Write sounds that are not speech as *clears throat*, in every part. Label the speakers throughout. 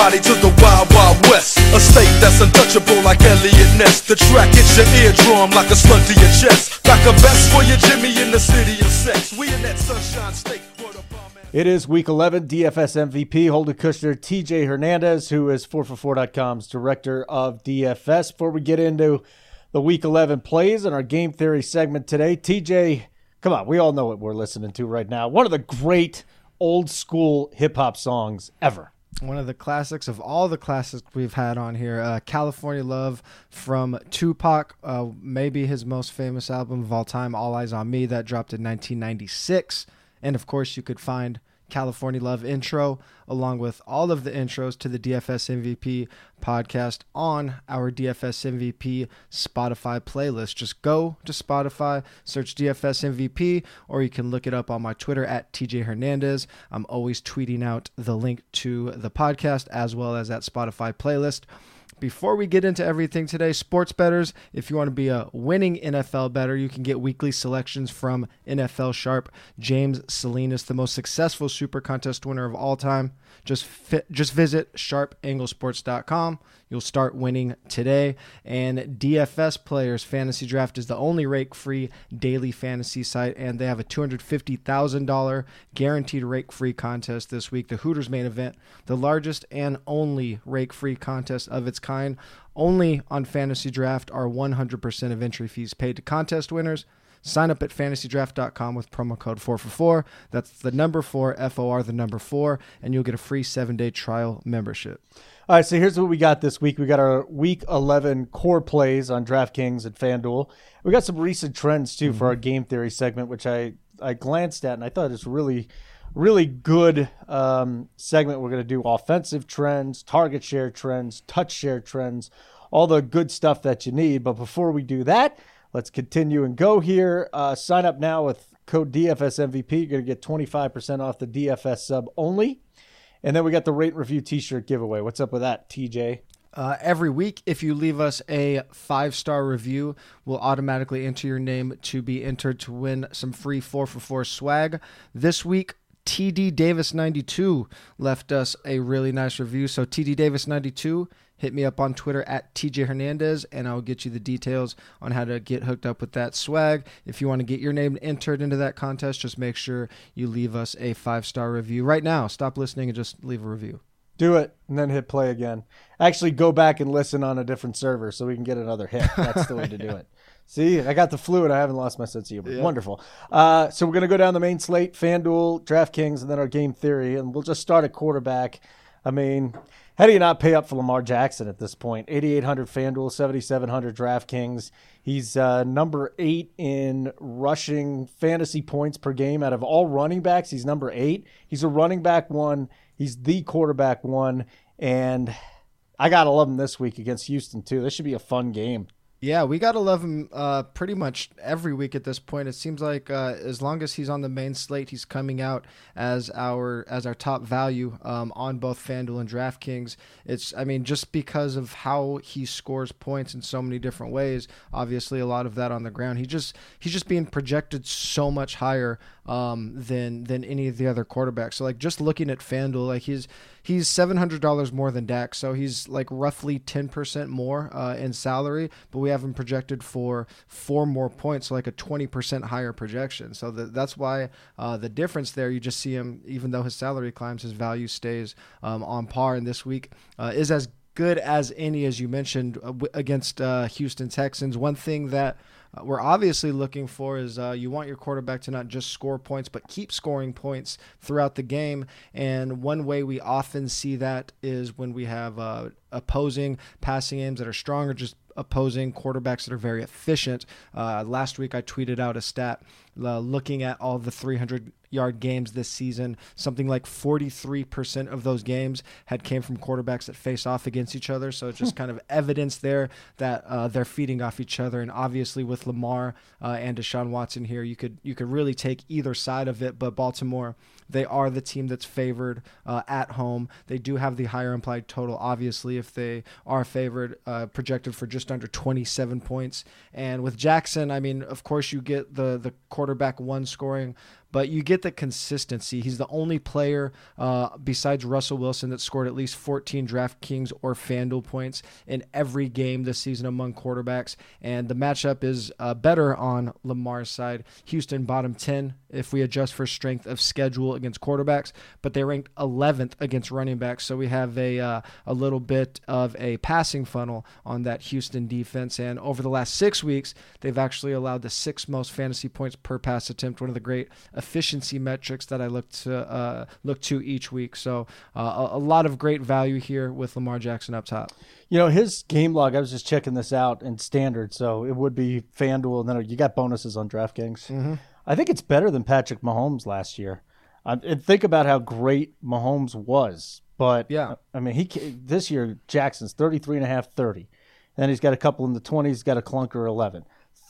Speaker 1: everybody to the Wild Wild West. A state that's untouchable like Eliot Ness. The track hits your eardrum like a slug to your chest. Back a vest for your Jimmy in the city of sex. We in that sunshine state.
Speaker 2: It is week 11, DFS MVP, Holden Kushner, TJ Hernandez, who is 4for4.com's director of DFS. Before we get into the week 11 plays and our game theory segment today, TJ, come on, we all know what we're listening to right now. One of the great old school hip hop songs ever.
Speaker 3: One of the classics of all the classics we've had on here, uh, California Love from Tupac, uh, maybe his most famous album of all time, All Eyez on Me, that dropped in 1996. And of course, you could find California Love intro along with all of the intros to the DFS MVP podcast on our DFS MVP Spotify playlist. Just go to Spotify, search DFS MVP, or you can look it up on my Twitter at TJ Hernandez. I'm always tweeting out the link to the podcast as well as that Spotify playlist. Before we get into everything today, sports bettors, if you want to be a winning NFL bettor, you can get weekly selections from NFL Sharp. James Salinas, the most successful super contest winner of all time. Just fit, just visit sharpanglesports.com. You'll start winning today. And DFS Players Fantasy Draft is the only rake free daily fantasy site, and they have a $250,000 guaranteed rake free contest this week. The Hooters main event, the largest and only rake free contest of its kind. Only on Fantasy Draft are 100% of entry fees paid to contest winners. Sign up at fantasydraft.com with promo code 4for4. That's the number 4, F O R, the number 4, and you'll get a free seven day trial membership.
Speaker 2: All right, so here's what we got this week. We got our week 11 core plays on DraftKings and FanDuel. We got some recent trends too for our game theory segment, which I, I glanced at and I thought it's really, really good um, segment. We're going to do offensive trends, target share trends, touch share trends, all the good stuff that you need. But before we do that, let's continue and go here. Uh, sign up now with code DFSMVP. You're going to get 25% off the DFS sub only. And then we got the rate review t-shirt giveaway. What's up with that, TJ?
Speaker 3: Uh, every week, if you leave us a five star review, we'll automatically enter your name to be entered to win some free 4 for 4 swag. This week, TD Davis 92 left us a really nice review. So, TD Davis 92, hit me up on Twitter at TJ Hernandez, and I'll get you the details on how to get hooked up with that swag. If you want to get your name entered into that contest, just make sure you leave us a five star review right now. Stop listening and just leave a review.
Speaker 2: Do it and then hit play again. Actually, go back and listen on a different server so we can get another hit. That's the way to do it. *laughs* See, I got the flu and I haven't lost my sense of humor. Wonderful. Uh, so we're going to go down the main slate FanDuel, DraftKings, and then our game theory. And we'll just start at quarterback. I mean, how do you not pay up for Lamar Jackson at this point? 8,800 FanDuel, 7,700 DraftKings. He's uh, number eight in rushing fantasy points per game out of all running backs. He's number eight. He's a running back one. He's the quarterback one. And I got to love him this week against Houston, too. This should be a fun game.
Speaker 3: Yeah, we got to love him uh, pretty much every week at this point. It seems like uh, as long as he's on the main slate, he's coming out as our as our top value um, on both FanDuel and DraftKings. It's I mean just because of how he scores points in so many different ways. Obviously, a lot of that on the ground. He just he's just being projected so much higher um, than than any of the other quarterbacks. So like just looking at FanDuel, like he's he's seven hundred dollars more than Dak, so he's like roughly ten percent more uh, in salary. But we have him projected for four more points, so like a twenty percent higher projection. So that that's why uh, the difference there. You just see him, even though his salary climbs, his value stays um, on par. And this week uh, is as good as any, as you mentioned, uh, against uh, Houston Texans. One thing that uh, we're obviously looking for is uh, you want your quarterback to not just score points, but keep scoring points throughout the game. And one way we often see that is when we have uh, opposing passing games that are strong or just opposing quarterbacks that are very efficient. Uh, last week, I tweeted out a stat uh, looking at all the 300 yard games this season. Something like 43% of those games had came from quarterbacks that face off against each other. So it's just kind of evidence there that uh, they're feeding off each other. And obviously, with Lamar uh, and Deshaun Watson here, you could you could really take either side of it. But Baltimore, they are the team that's favored uh, at home. They do have the higher implied total, obviously, if they are favored, uh, projected for just under 27 points. And with Jackson, I mean, of course, you get the the quarterback one scoring, but you get the consistency. He's the only player uh, besides Russell Wilson that scored at least 14 DraftKings or FanDuel points in every game this season among quarterbacks. And the matchup is uh, better on Lamar's side. Houston bottom 10 if we adjust for strength of schedule against quarterbacks, but they ranked 11th against running backs. So we have a uh, a little bit of a passing funnel on that Houston defense. And over the last six weeks, they've actually allowed the sixth most fantasy points per pass attempt. One of the great efficiency metrics that I look to uh, look to each week. So uh, a, a lot of great value here with Lamar Jackson up top.
Speaker 2: You know, his game log, I was just checking this out in standard. So it would be FanDuel. And then you got bonuses on DraftKings. Mm-hmm. I think it's better than Patrick Mahomes last year. Um, and think about how great Mahomes was. But
Speaker 3: yeah,
Speaker 2: I mean, he this year Jackson's 33 and a half, 30. Then he's got a couple in the 20s, got a clunker 11.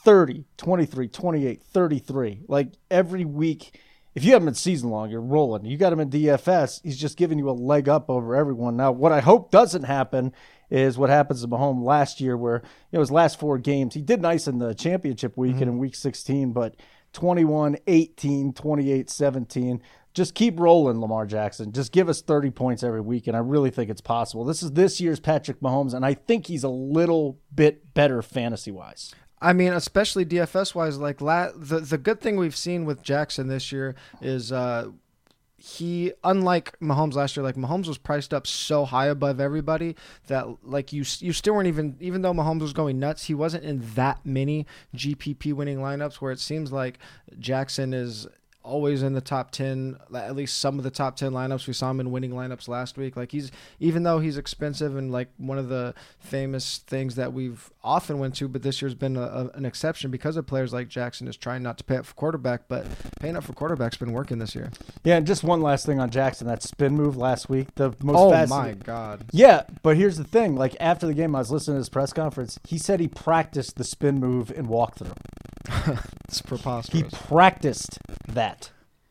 Speaker 2: 30, 23, 28, 33. Like every week, if you have him in season long, you're rolling. You got him in DFS, he's just giving you a leg up over everyone. Now, what I hope doesn't happen is what happens to Mahomes last year, where you know, his last four games, he did nice in the championship week mm-hmm. and in week 16, but 21, 18, 28, 17 just keep rolling, Lamar Jackson. Just give us 30 points every week, and I really think it's possible. This is this year's Patrick Mahomes, and I think he's a little bit better fantasy wise.
Speaker 3: I mean, especially DFS wise, like la- the the good thing we've seen with Jackson this year is uh, he, unlike Mahomes last year, like Mahomes was priced up so high above everybody that like you you still weren't even even though Mahomes was going nuts, he wasn't in that many GPP winning lineups where it seems like Jackson is always in the top 10 at least some of the top 10 lineups. We saw him in winning lineups last week. Like he's even though he's expensive and like one of the famous things that we've often went to but this year's been a, a, an exception because of players like jackson is trying not to pay up for quarterback but paying up for quarterback's been working this year.
Speaker 2: Yeah and just one last thing on jackson that spin move last week the most
Speaker 3: oh
Speaker 2: fast
Speaker 3: my god.
Speaker 2: Yeah but here's the thing like after the game i was listening to his press conference he said he practiced the spin move in walkthrough. *laughs*
Speaker 3: It's preposterous.
Speaker 2: He practiced that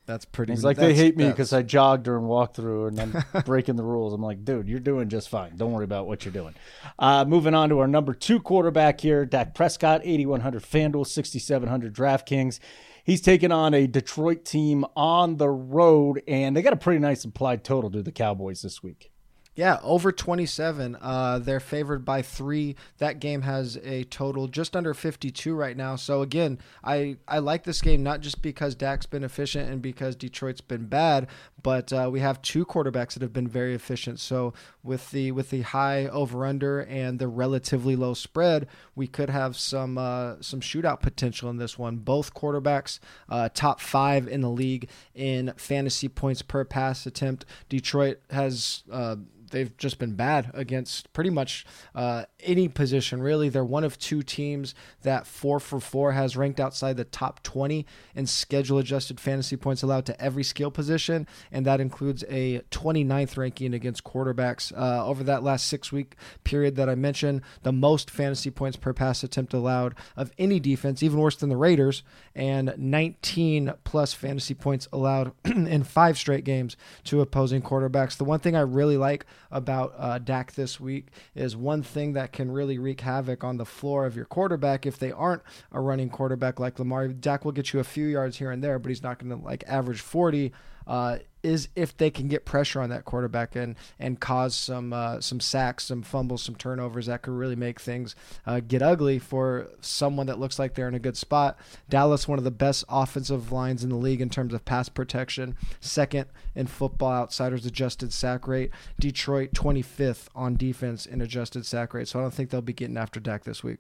Speaker 3: that's pretty.
Speaker 2: He's like, they hate me because I jogged during walkthrough and I'm *laughs* breaking the rules. I'm like, dude, you're doing just fine. Don't worry about what you're doing. Uh, moving on to our number two quarterback here, Dak Prescott, 8,100 FanDuel, 6,700 DraftKings. He's taking on a Detroit team on the road, and they got a pretty nice implied total to the Cowboys this week.
Speaker 3: Yeah, over 27. Uh, they're favored by three. That game has a total just under 52 right now. So again, I I like this game not just because Dak's been efficient and because Detroit's been bad, but uh, we have two quarterbacks that have been very efficient. So with the with the high over under and the relatively low spread, we could have some uh, some shootout potential in this one. Both quarterbacks uh, top five in the league in fantasy points per pass attempt. Detroit has uh, they've just been bad against pretty much uh, any position. Really, they're one of two teams that four for four has ranked outside the top 20 in schedule adjusted fantasy points allowed to every skill position, and that includes a 29th ranking against quarterbacks uh, over that last six week period that I mentioned. The most fantasy points per pass attempt allowed of any defense, even worse than the Raiders, and 19 plus fantasy points allowed *clears throat* in five straight games to opposing quarterbacks. The one thing I really like about uh, Dak this week is one thing that can really wreak havoc on the floor of your quarterback if they aren't a running quarterback like Lamar. Dak will get you a few yards here and there, but he's not going to like average 40 uh, is if they can get pressure on that quarterback and and cause some uh, some sacks, some fumbles, some turnovers that could really make things uh, get ugly for someone that looks like they're in a good spot. Dallas, one of the best offensive lines in the league in terms of pass protection, second in Football Outsiders adjusted sack rate. Detroit 25th on defense in adjusted sack rate. So I don't think they'll be getting after Dak this week.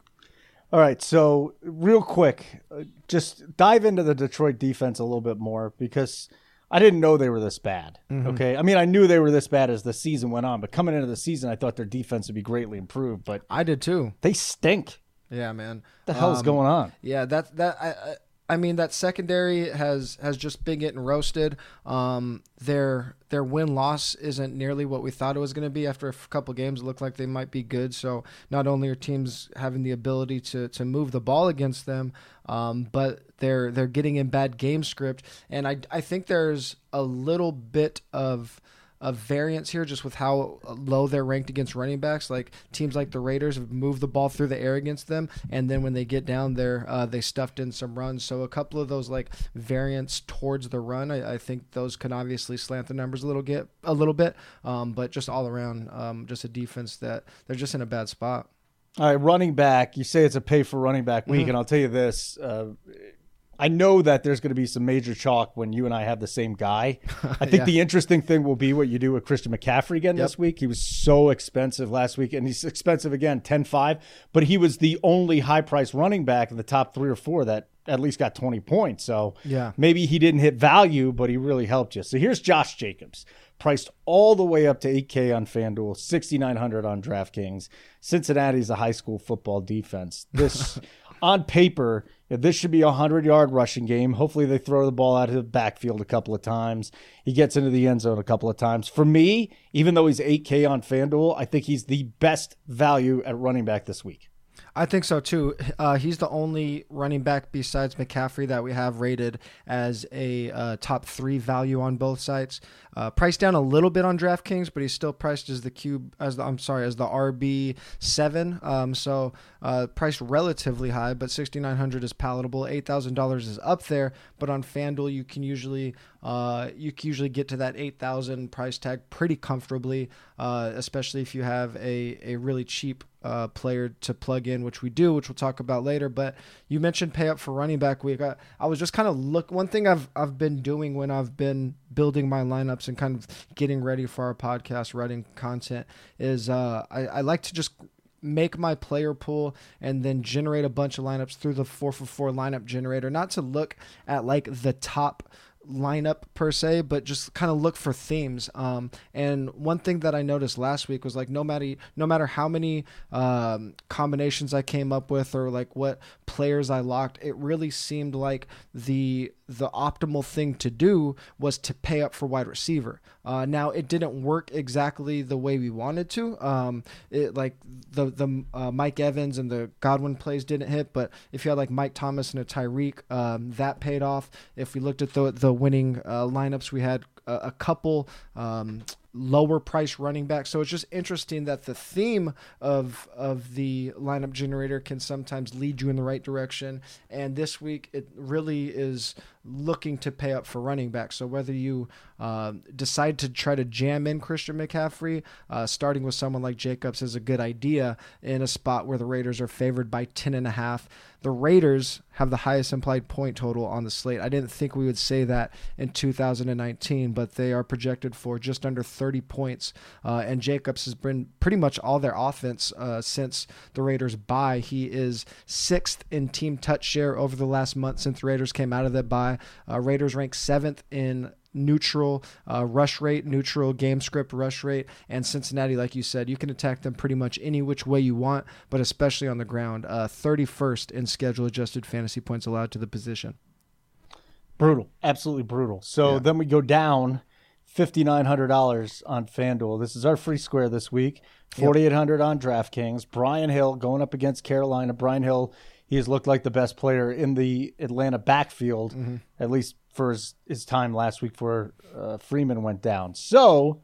Speaker 2: All right, so real quick, uh, just dive into the Detroit defense a little bit more because I didn't know they were this bad. Mm-hmm. Okay. I mean, I knew they were this bad as the season went on, but coming into the season, I thought their defense would be greatly improved. But
Speaker 3: I did too.
Speaker 2: They stink.
Speaker 3: Yeah, man.
Speaker 2: What the hell's um, going on?
Speaker 3: Yeah, that that I, I mean that secondary has has just been getting roasted. Um, their their win loss isn't nearly what we thought it was going to be. After a couple games, it looked like they might be good. So not only are teams having the ability to to move the ball against them, um, but they're they're getting in bad game script. And I I think there's a little bit of of variance here, just with how low they're ranked against running backs. Like teams like the Raiders have moved the ball through the air against them, and then when they get down there, uh, they stuffed in some runs. So a couple of those like variants towards the run, I, I think those can obviously slant the numbers a little get a little bit, um, but just all around, um, just a defense that they're just in a bad spot.
Speaker 2: All right, running back. You say it's a pay for running back week,
Speaker 3: Mm-hmm.
Speaker 2: and I'll tell you this: uh, I know that there's going to be some major chalk when you and I have the same guy. I think *laughs*
Speaker 3: Yeah.
Speaker 2: the interesting thing will be what you do with Christian McCaffrey again
Speaker 3: Yep.
Speaker 2: this week. He was so expensive last week, and he's expensive again, 10-5, but he was the only high price running back in the top three or four that at least got 20 points. So
Speaker 3: Yeah.
Speaker 2: maybe he didn't hit value, but he really helped you. So here's Josh Jacobs, priced all the way up to 8K on FanDuel, 6,900 on DraftKings. Cincinnati's a high school football defense. This, *laughs* on paper, this should be a 100 yard rushing game. Hopefully, they throw the ball out of the backfield a couple of times. He gets into the end zone a couple of times. For me, even though he's 8K on FanDuel, I think he's the best value at running back this week.
Speaker 3: I think so too. Uh, he's the only running back besides McCaffrey that we have rated as a uh, top three value on both sites. Uh, priced down a little bit on DraftKings, but he's still priced as the cube as the I'm sorry as the RB seven. Um, so uh, priced relatively high, but sixty nine hundred is palatable. Eight thousand dollars is up there, but on FanDuel you can usually uh, you can usually get to that eight thousand price tag pretty comfortably, uh, especially if you have a a really cheap uh, player to plug in, which we do, which we'll talk about later. But you mentioned pay up for running back week. I, I was just kind of look. One thing I've I've been doing when I've been building my lineups and kind of getting ready for our podcast, writing content, is uh, I, I like to just make my player pool and then generate a bunch of lineups through the 4 for 4 lineup generator not to look at like the top lineup per se, but just kind of look for themes. Um, and one thing that I noticed last week was like no matter no matter how many um, combinations I came up with or like what players I locked, it really seemed like the the optimal thing to do was to pay up for wide receiver. Uh, now it didn't work exactly the way we wanted to. Um, it like the the uh, Mike Evans and the Godwin plays didn't hit, but if you had like Mike Thomas and a Tyreek, um, that paid off. If we looked at the the winning uh, lineups, we had a, a couple. Um, lower price running backs so it's just interesting that the theme of of the lineup generator can sometimes lead you in the right direction and this week it really is looking to pay up for running back so whether you uh, decide to try to jam in christian mccaffrey uh, starting with someone like jacobs is a good idea in a spot where the raiders are favored by 10 and a half the raiders have the highest implied point total on the slate i didn't think we would say that in 2019 but they are projected for just under 30 points. Uh, and Jacobs has been pretty much all their offense uh, since the Raiders' bye. He is sixth in team touch share over the last month since the Raiders came out of that bye. Uh, Raiders rank seventh in neutral uh, rush rate, neutral game script rush rate, and Cincinnati, like you said, you can attack them pretty much any which way you want, but especially on the ground. Uh, 31st in schedule adjusted fantasy points allowed to the position.
Speaker 2: Brutal, absolutely brutal. So
Speaker 3: Yeah.
Speaker 2: then we go down fifty nine hundred dollars on FanDuel. This is our free square this week. Forty eight hundred on DraftKings. Brian Hill going up against Carolina. Brian Hill, he has looked like the best player in the Atlanta backfield, at least for his, his time last week before uh, Freeman went down. So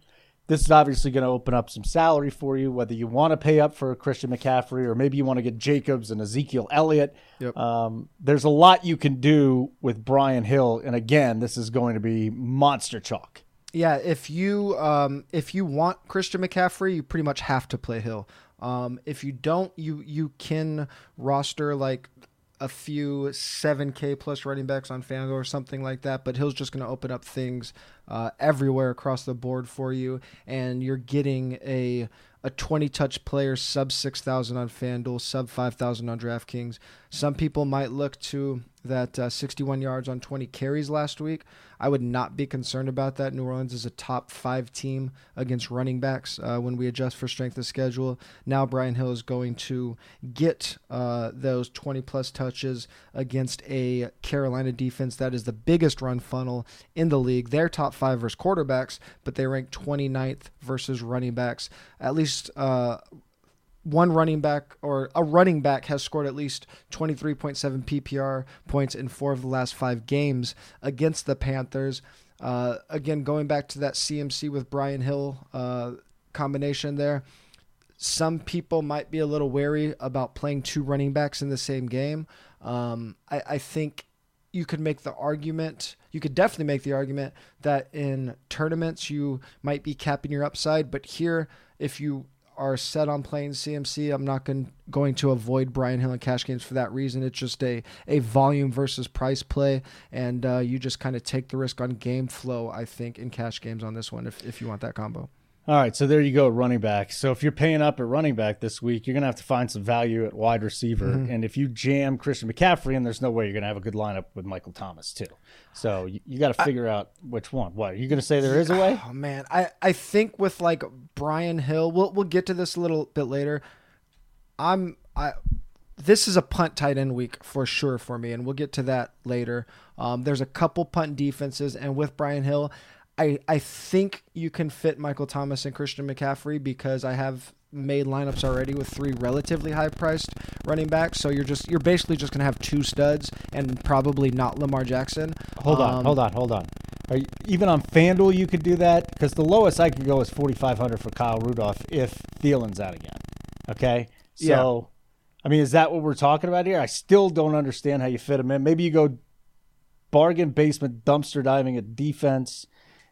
Speaker 2: this is obviously going to open up some salary for you, whether you want to pay up for Christian McCaffrey or maybe you want to get Jacobs and Ezekiel Elliott.
Speaker 3: Yep.
Speaker 2: Um, there's a lot you can do with Brian Hill, and again, this is going to be monster chalk.
Speaker 3: Yeah, if you um, if you want Christian McCaffrey, you pretty much have to play Hill. Um, if you don't, you you can roster like a few 7K plus running backs on FanDuel or something like that, but Hill's just going to open up things uh, everywhere across the board for you, and you're getting a a 20 touch player sub 6,000 on FanDuel, sub 5,000 on DraftKings. Some people might look to that uh, 61 yards on 20 carries last week. I would not be concerned about that. New Orleans is a top five team against running backs uh, when we adjust for strength of schedule. Now Brian Hill is going to get uh, those 20 plus touches against a Carolina defense that is the biggest run funnel in the league. They're top five versus quarterbacks, but they rank 29th versus running backs. At least uh, one running back or a running back has scored at least 23.7 PPR points in four of the last five games against the Panthers. Uh, again, going back to that CMC with Brian Hill uh, combination there, some people might be a little wary about playing two running backs in the same game. Um, I, I think you could make the argument, you could definitely make the argument that in tournaments you might be capping your upside, but here, if you are set on playing CMC, I'm not going, going to avoid Brian Hill in cash games for that reason. It's just a, a volume versus price play, and uh, you just kind of take the risk on game flow, I think, in cash games on this one if, if you want that combo.
Speaker 2: All right, so there you go, running back. So if you're paying up at running back this week, you're going to have to find some value at wide receiver. Mm-hmm. And if you jam Christian McCaffrey, and there's no way you're going to have a good lineup with Michael Thomas too. So you, you got to figure I, out which one. What are you going to say? There is a way.
Speaker 3: Oh man, I I think with like Brian Hill, we'll we'll get to this a little bit later. I'm I. This is a punt tight end week for sure for me, and we'll get to that later. Um, there's a couple punt defenses, and with Brian Hill, I I think you can fit Michael Thomas and Christian McCaffrey because I have made lineups already with three relatively high priced running backs. So you're just you're basically just gonna have two studs and probably not Lamar Jackson.
Speaker 2: Hold on, um, hold on, hold on. You, even on FanDuel you could do that because the lowest I could go is 4,500 for Kyle Rudolph if Thielen's out again. Okay, so. Yeah. I mean, is that what we're talking about here? I still don't understand how you fit him in. Maybe you go bargain basement dumpster diving at defense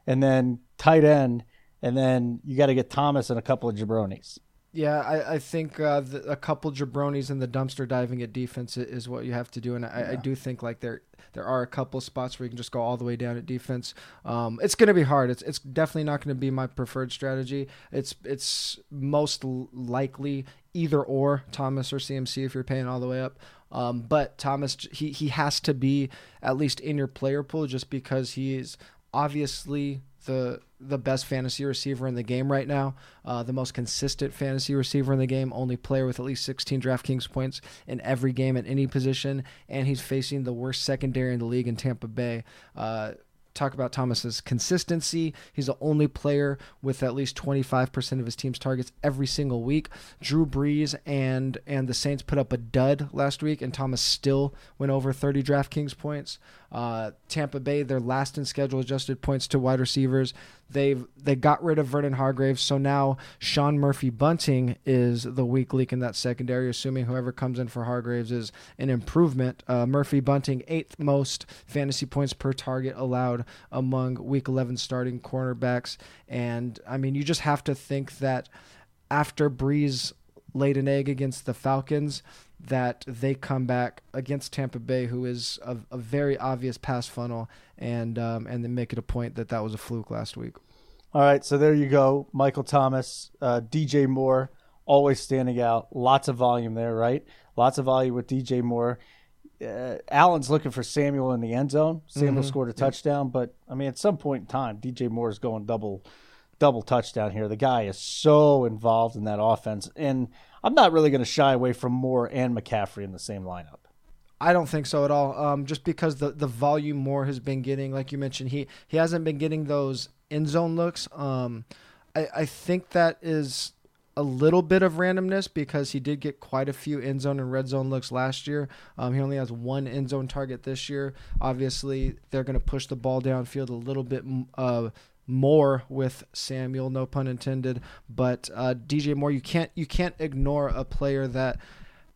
Speaker 2: and then tight end, and then you got to get Thomas and a couple of jabronis.
Speaker 3: Yeah, I, I think uh, the, a couple jabronis and the dumpster diving at defense is what you have to do, and I, yeah. I, do think like there there are a couple spots where you can just go all the way down at defense. Um, it's going to be hard. It's it's definitely not going to be my preferred strategy. It's it's most likely either or Thomas or CMC if you're paying all the way up. Um, but Thomas, he he has to be at least in your player pool just because he is obviously the the best fantasy receiver in the game right now, uh, the most consistent fantasy receiver in the game, only player with at least 16 DraftKings points in every game at any position, and he's facing the worst secondary in the league in Tampa Bay. Uh, talk about Thomas's consistency. He's the only player with at least 25% of his team's targets every single week. Drew Brees and and the Saints put up a dud last week, and Thomas still went over 30 DraftKings points. Uh, Tampa Bay, their last in schedule adjusted points to wide receivers. They've they got rid of Vernon Hargreaves, so now Sean Murphy Bunting is the weak link in that secondary. Assuming whoever comes in for Hargreaves is an improvement. Uh, Murphy Bunting eighth most fantasy points per target allowed among Week 11 starting cornerbacks, and I mean you just have to think that after Brees laid an egg against the Falcons that they come back against Tampa Bay, who is a, a very obvious pass funnel, and um, and then make it a point that that was a fluke last week.
Speaker 2: All right, so there you go, Michael Thomas, uh, DJ Moore, always standing out. Lots of volume there, right? Lots of volume with DJ Moore. Uh, Allen's looking for Samuel in the end zone. Samuel mm-hmm. scored a touchdown, but I mean, at some point in time, DJ Moore is going double double touchdown here. The guy is so involved in that offense, and I'm not really going to shy away from Moore and McCaffrey in the same lineup.
Speaker 3: I don't think so at all. Um, just because the the volume Moore has been getting, like you mentioned, he he hasn't been getting those end zone looks. Um, I I think that is a little bit of randomness because he did get quite a few end zone and red zone looks last year. Um, he only has one end zone target this year. Obviously, they're going to push the ball downfield a little bit uh, more with Samuel, no pun intended. But uh, DJ Moore, you can't you can't ignore a player that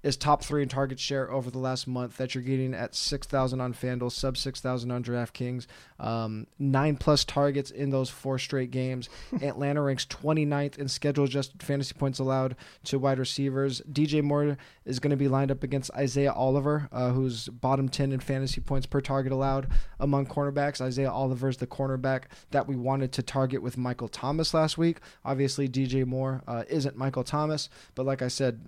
Speaker 3: is top three in target share over the last month that you're getting at 6,000 on FanDuel, sub 6,000 on DraftKings. Um, nine plus targets in those four straight games. *laughs* Atlanta ranks 29th in schedule adjusted fantasy points allowed to wide receivers. DJ Moore is going to be lined up against Isaiah Oliver, uh, who's bottom 10 in fantasy points per target allowed among cornerbacks. Isaiah Oliver is the cornerback that we wanted to target with Michael Thomas last week. Obviously, DJ Moore uh, isn't Michael Thomas, but like I said,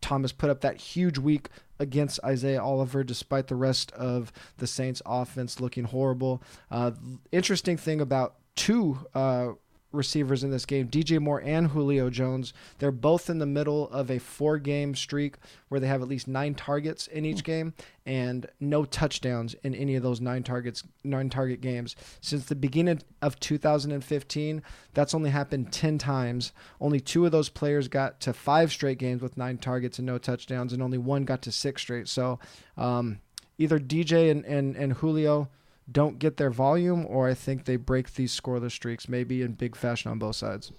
Speaker 3: Thomas put up that huge week against Isaiah Oliver, despite the rest of the Saints' offense looking horrible. Uh, interesting thing about two uh, receivers in this game, DJ Moore and Julio Jones. They're both in the middle of a four game streak where they have at least nine targets in each game and no touchdowns in any of those nine targets, nine target games. Since the beginning of 2015, that's only happened 10 times. Only two of those players got to five straight games with nine targets and no touchdowns, and only one got to six straight. So um, either DJ and, and, and Julio don't get their volume, or I think they break these scoreless streaks, maybe in big fashion on both sides.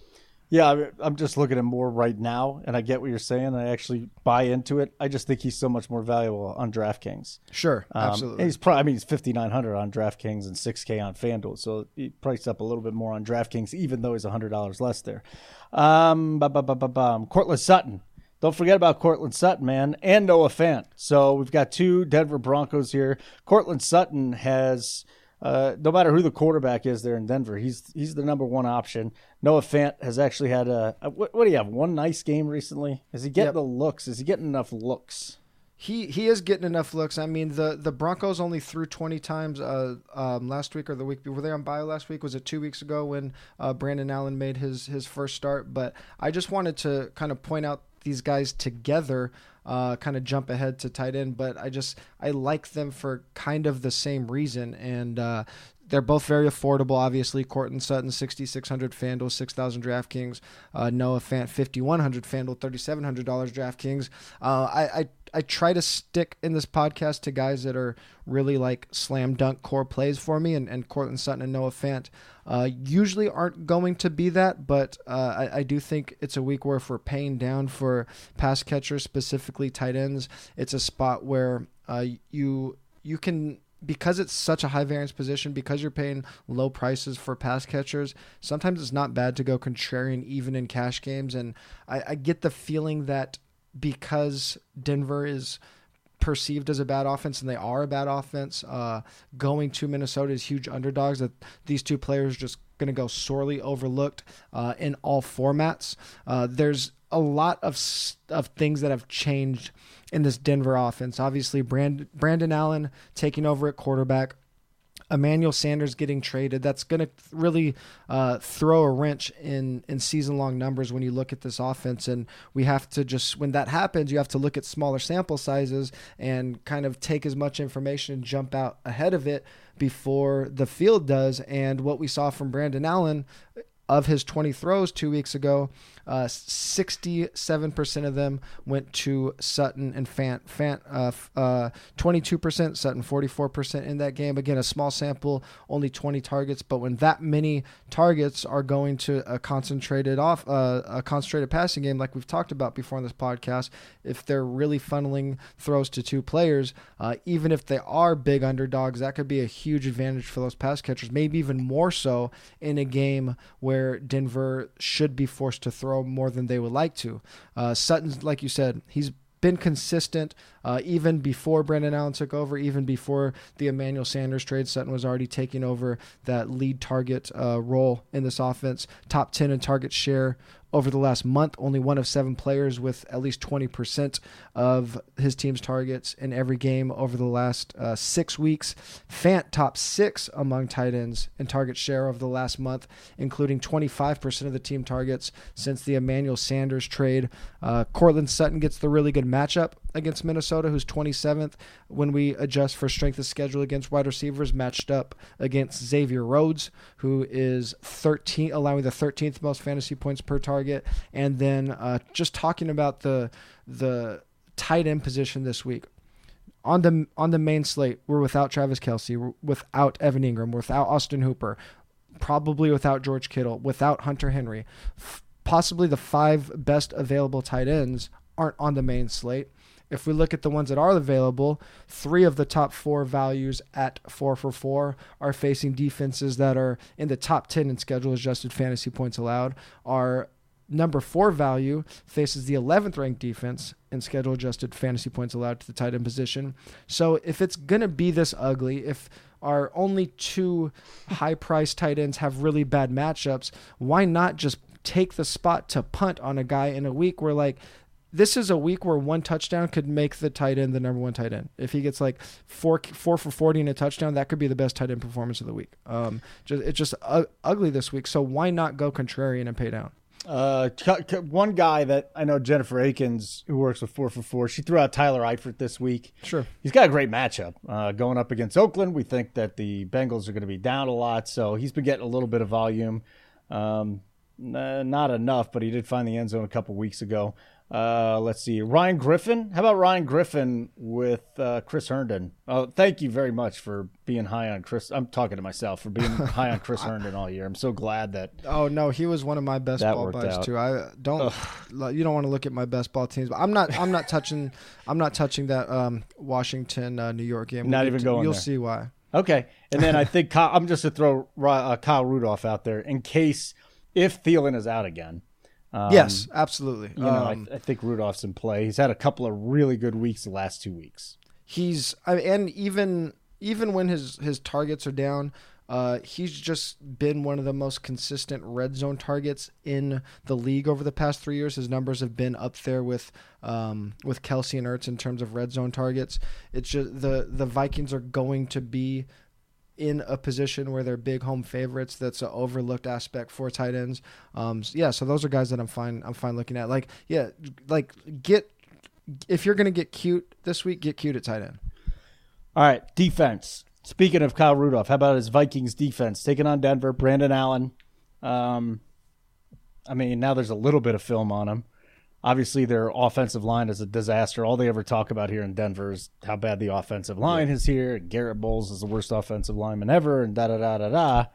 Speaker 2: Yeah, I'm just looking at more right now, and I get what you're saying. I actually buy into it. I just think he's so much more valuable on DraftKings.
Speaker 3: Sure, um, absolutely.
Speaker 2: He's probably, I mean, he's 5,900 on DraftKings and 6K on FanDuel, so he priced up a little bit more on DraftKings, even though he's $100 less there. Um, ba ba ba ba ba. Courtland Sutton. Don't forget about Courtland Sutton, man, and Noah Fant. So we've got two Denver Broncos here. Courtland Sutton has uh, no matter who the quarterback is there in Denver, he's he's the number one option. Noah Fant has actually had a, a what, what, do you have? One nice game recently. Is he getting yep. the looks? Is he getting enough looks?
Speaker 3: He he is getting enough looks. I mean, the the Broncos only threw twenty times uh, um, last week or the week before. Were they on bio last week? Was it two weeks ago when uh, Brandon Allen made his his first start? But I just wanted to kind of point out these guys together uh, kind of jump ahead to tight end, but I just I like them for kind of the same reason, and uh, they're both very affordable. Obviously, Courtland Sutton, sixty six hundred FanDuel, six thousand DraftKings. Uh, Noah Fant, fifty one hundred FanDuel, thirty seven hundred dollars DraftKings. Uh, I, I I try to stick in this podcast to guys that are really like slam dunk core plays for me, and, and Courtland Sutton and Noah Fant uh, usually aren't going to be that, but uh, I, I, do think it's a week where if we're paying down for pass catchers, specifically tight ends, it's a spot where uh, you you can because it's such a high variance position, because you're paying low prices for pass catchers, sometimes it's not bad to go contrarian even in cash games. And I, I get the feeling that because Denver is perceived as a bad offense, and they are a bad offense. Uh, going to Minnesota is huge underdogs. That these two players just going to go sorely overlooked uh, in all formats. Uh, there's a lot of of things that have changed in this Denver offense. Obviously, Brand, Brandon Allen taking over at quarterback. Emmanuel Sanders getting traded. That's going to really uh, throw a wrench in in season long numbers when you look at this offense. And we have to just when that happens, you have to look at smaller sample sizes and kind of take as much information and jump out ahead of it before the field does. And what we saw from Brandon Allen of his 20 throws two weeks ago, uh, 67% of them went to Sutton and Fant. Fant, uh, uh, 22%, Sutton 44% in that game. Again, a small sample, only 20 targets. But when that many targets are going to a concentrated off, uh, a concentrated passing game, like we've talked about before on this podcast, if they're really funneling throws to two players, uh, even if they are big underdogs, that could be a huge advantage for those pass catchers. Maybe even more so in a game where Denver should be forced to throw throw more than they would like to. Uh, Sutton's, like you said, he's been consistent uh, even before Brandon Allen took over, even before the Emmanuel Sanders trade. Sutton was already taking over that lead target uh, role in this offense. Top 10 in target share over the last month. Only one of seven players with at least 20% of his team's targets in every game over the last uh, six weeks. Fant top six among tight ends in target share over the last month, including 25% of the team targets since the Emmanuel Sanders trade. Uh, Courtland Sutton gets the really good matchup against Minnesota, who's 27th. When we adjust for strength of schedule against wide receivers, matched up against Xavier Rhodes, who is 13, allowing the 13th most fantasy points per target. And then uh, just talking about the the tight end position this week. On the on the main slate, we're without Travis Kelce, we're without Evan Engram, without Austin Hooper, probably without George Kittle, without Hunter Henry. F- possibly the five best available tight ends aren't on the main slate. If we look at the ones that are available, three of the top four values at four for four are facing defenses that are in the top 10 in schedule adjusted fantasy points allowed. Our number four value faces the 11th ranked defense in schedule adjusted fantasy points allowed to the tight end position. So if it's going to be this ugly, if our only two high priced tight ends have really bad matchups, why not just take the spot to punt on a guy in a week where like this is a week where one touchdown could make the tight end the number one tight end. If he gets like four four for forty and a touchdown, that could be the best tight end performance of the week. Um, just it's just uh, ugly this week. So why not go contrarian and pay down?
Speaker 2: Uh, one guy that I know, Jennifer Akins, who works with Four for Four, she threw out Tyler Eifert this week.
Speaker 3: Sure,
Speaker 2: he's got a great matchup uh, going up against Oakland. We think that the Bengals are going to be down a lot, so he's been getting a little bit of volume. Um, not enough, but he did find the end zone a couple weeks ago. Uh, let's see, Ryan Griffin. How about Ryan Griffin with uh, Chris Herndon? Oh, thank you very much for being high on Chris. I'm talking to myself for being *laughs* high on Chris Herndon all year. I'm so glad that.
Speaker 3: Oh no, he was one of my best ball buys
Speaker 2: out.
Speaker 3: too. I don't. You don't want to look at my best ball teams, but I'm not. I'm not touching. I'm not touching that um, Washington uh, New York game.
Speaker 2: Not
Speaker 3: get
Speaker 2: even
Speaker 3: to-
Speaker 2: going
Speaker 3: You'll
Speaker 2: there.
Speaker 3: see why.
Speaker 2: Okay, and then I think *laughs* Kyle, I'm just to throw uh, Kyle Rudolph out there in case if Thielen is out again. Um,
Speaker 3: yes, absolutely.
Speaker 2: You know,
Speaker 3: Um,
Speaker 2: I, I think Rudolph's in play. He's had a couple of really good weeks the last two weeks.
Speaker 3: he's I and even even when his his targets are down uh, he's just been one of the most consistent red zone targets in the league over the past three years. His numbers have been up there with um, with Kelce and Ertz in terms of red zone targets. It's just the the Vikings are going to be in a position where they're big home favorites. That's an overlooked aspect for tight ends. Um, so yeah, so those are guys that I'm fine. I'm fine looking at. Like yeah, like get if you're gonna get cute this week, get cute at tight end.
Speaker 2: All right, defense. Speaking of Kyle Rudolph, how about his Vikings defense taking on Denver? Brandon Allen. Um, I mean, now there's a little bit of film on him. Obviously, their offensive line is a disaster. All they ever talk about here in Denver is how bad the offensive line is here. Garett Bolles is the worst offensive lineman ever, and da da da da da.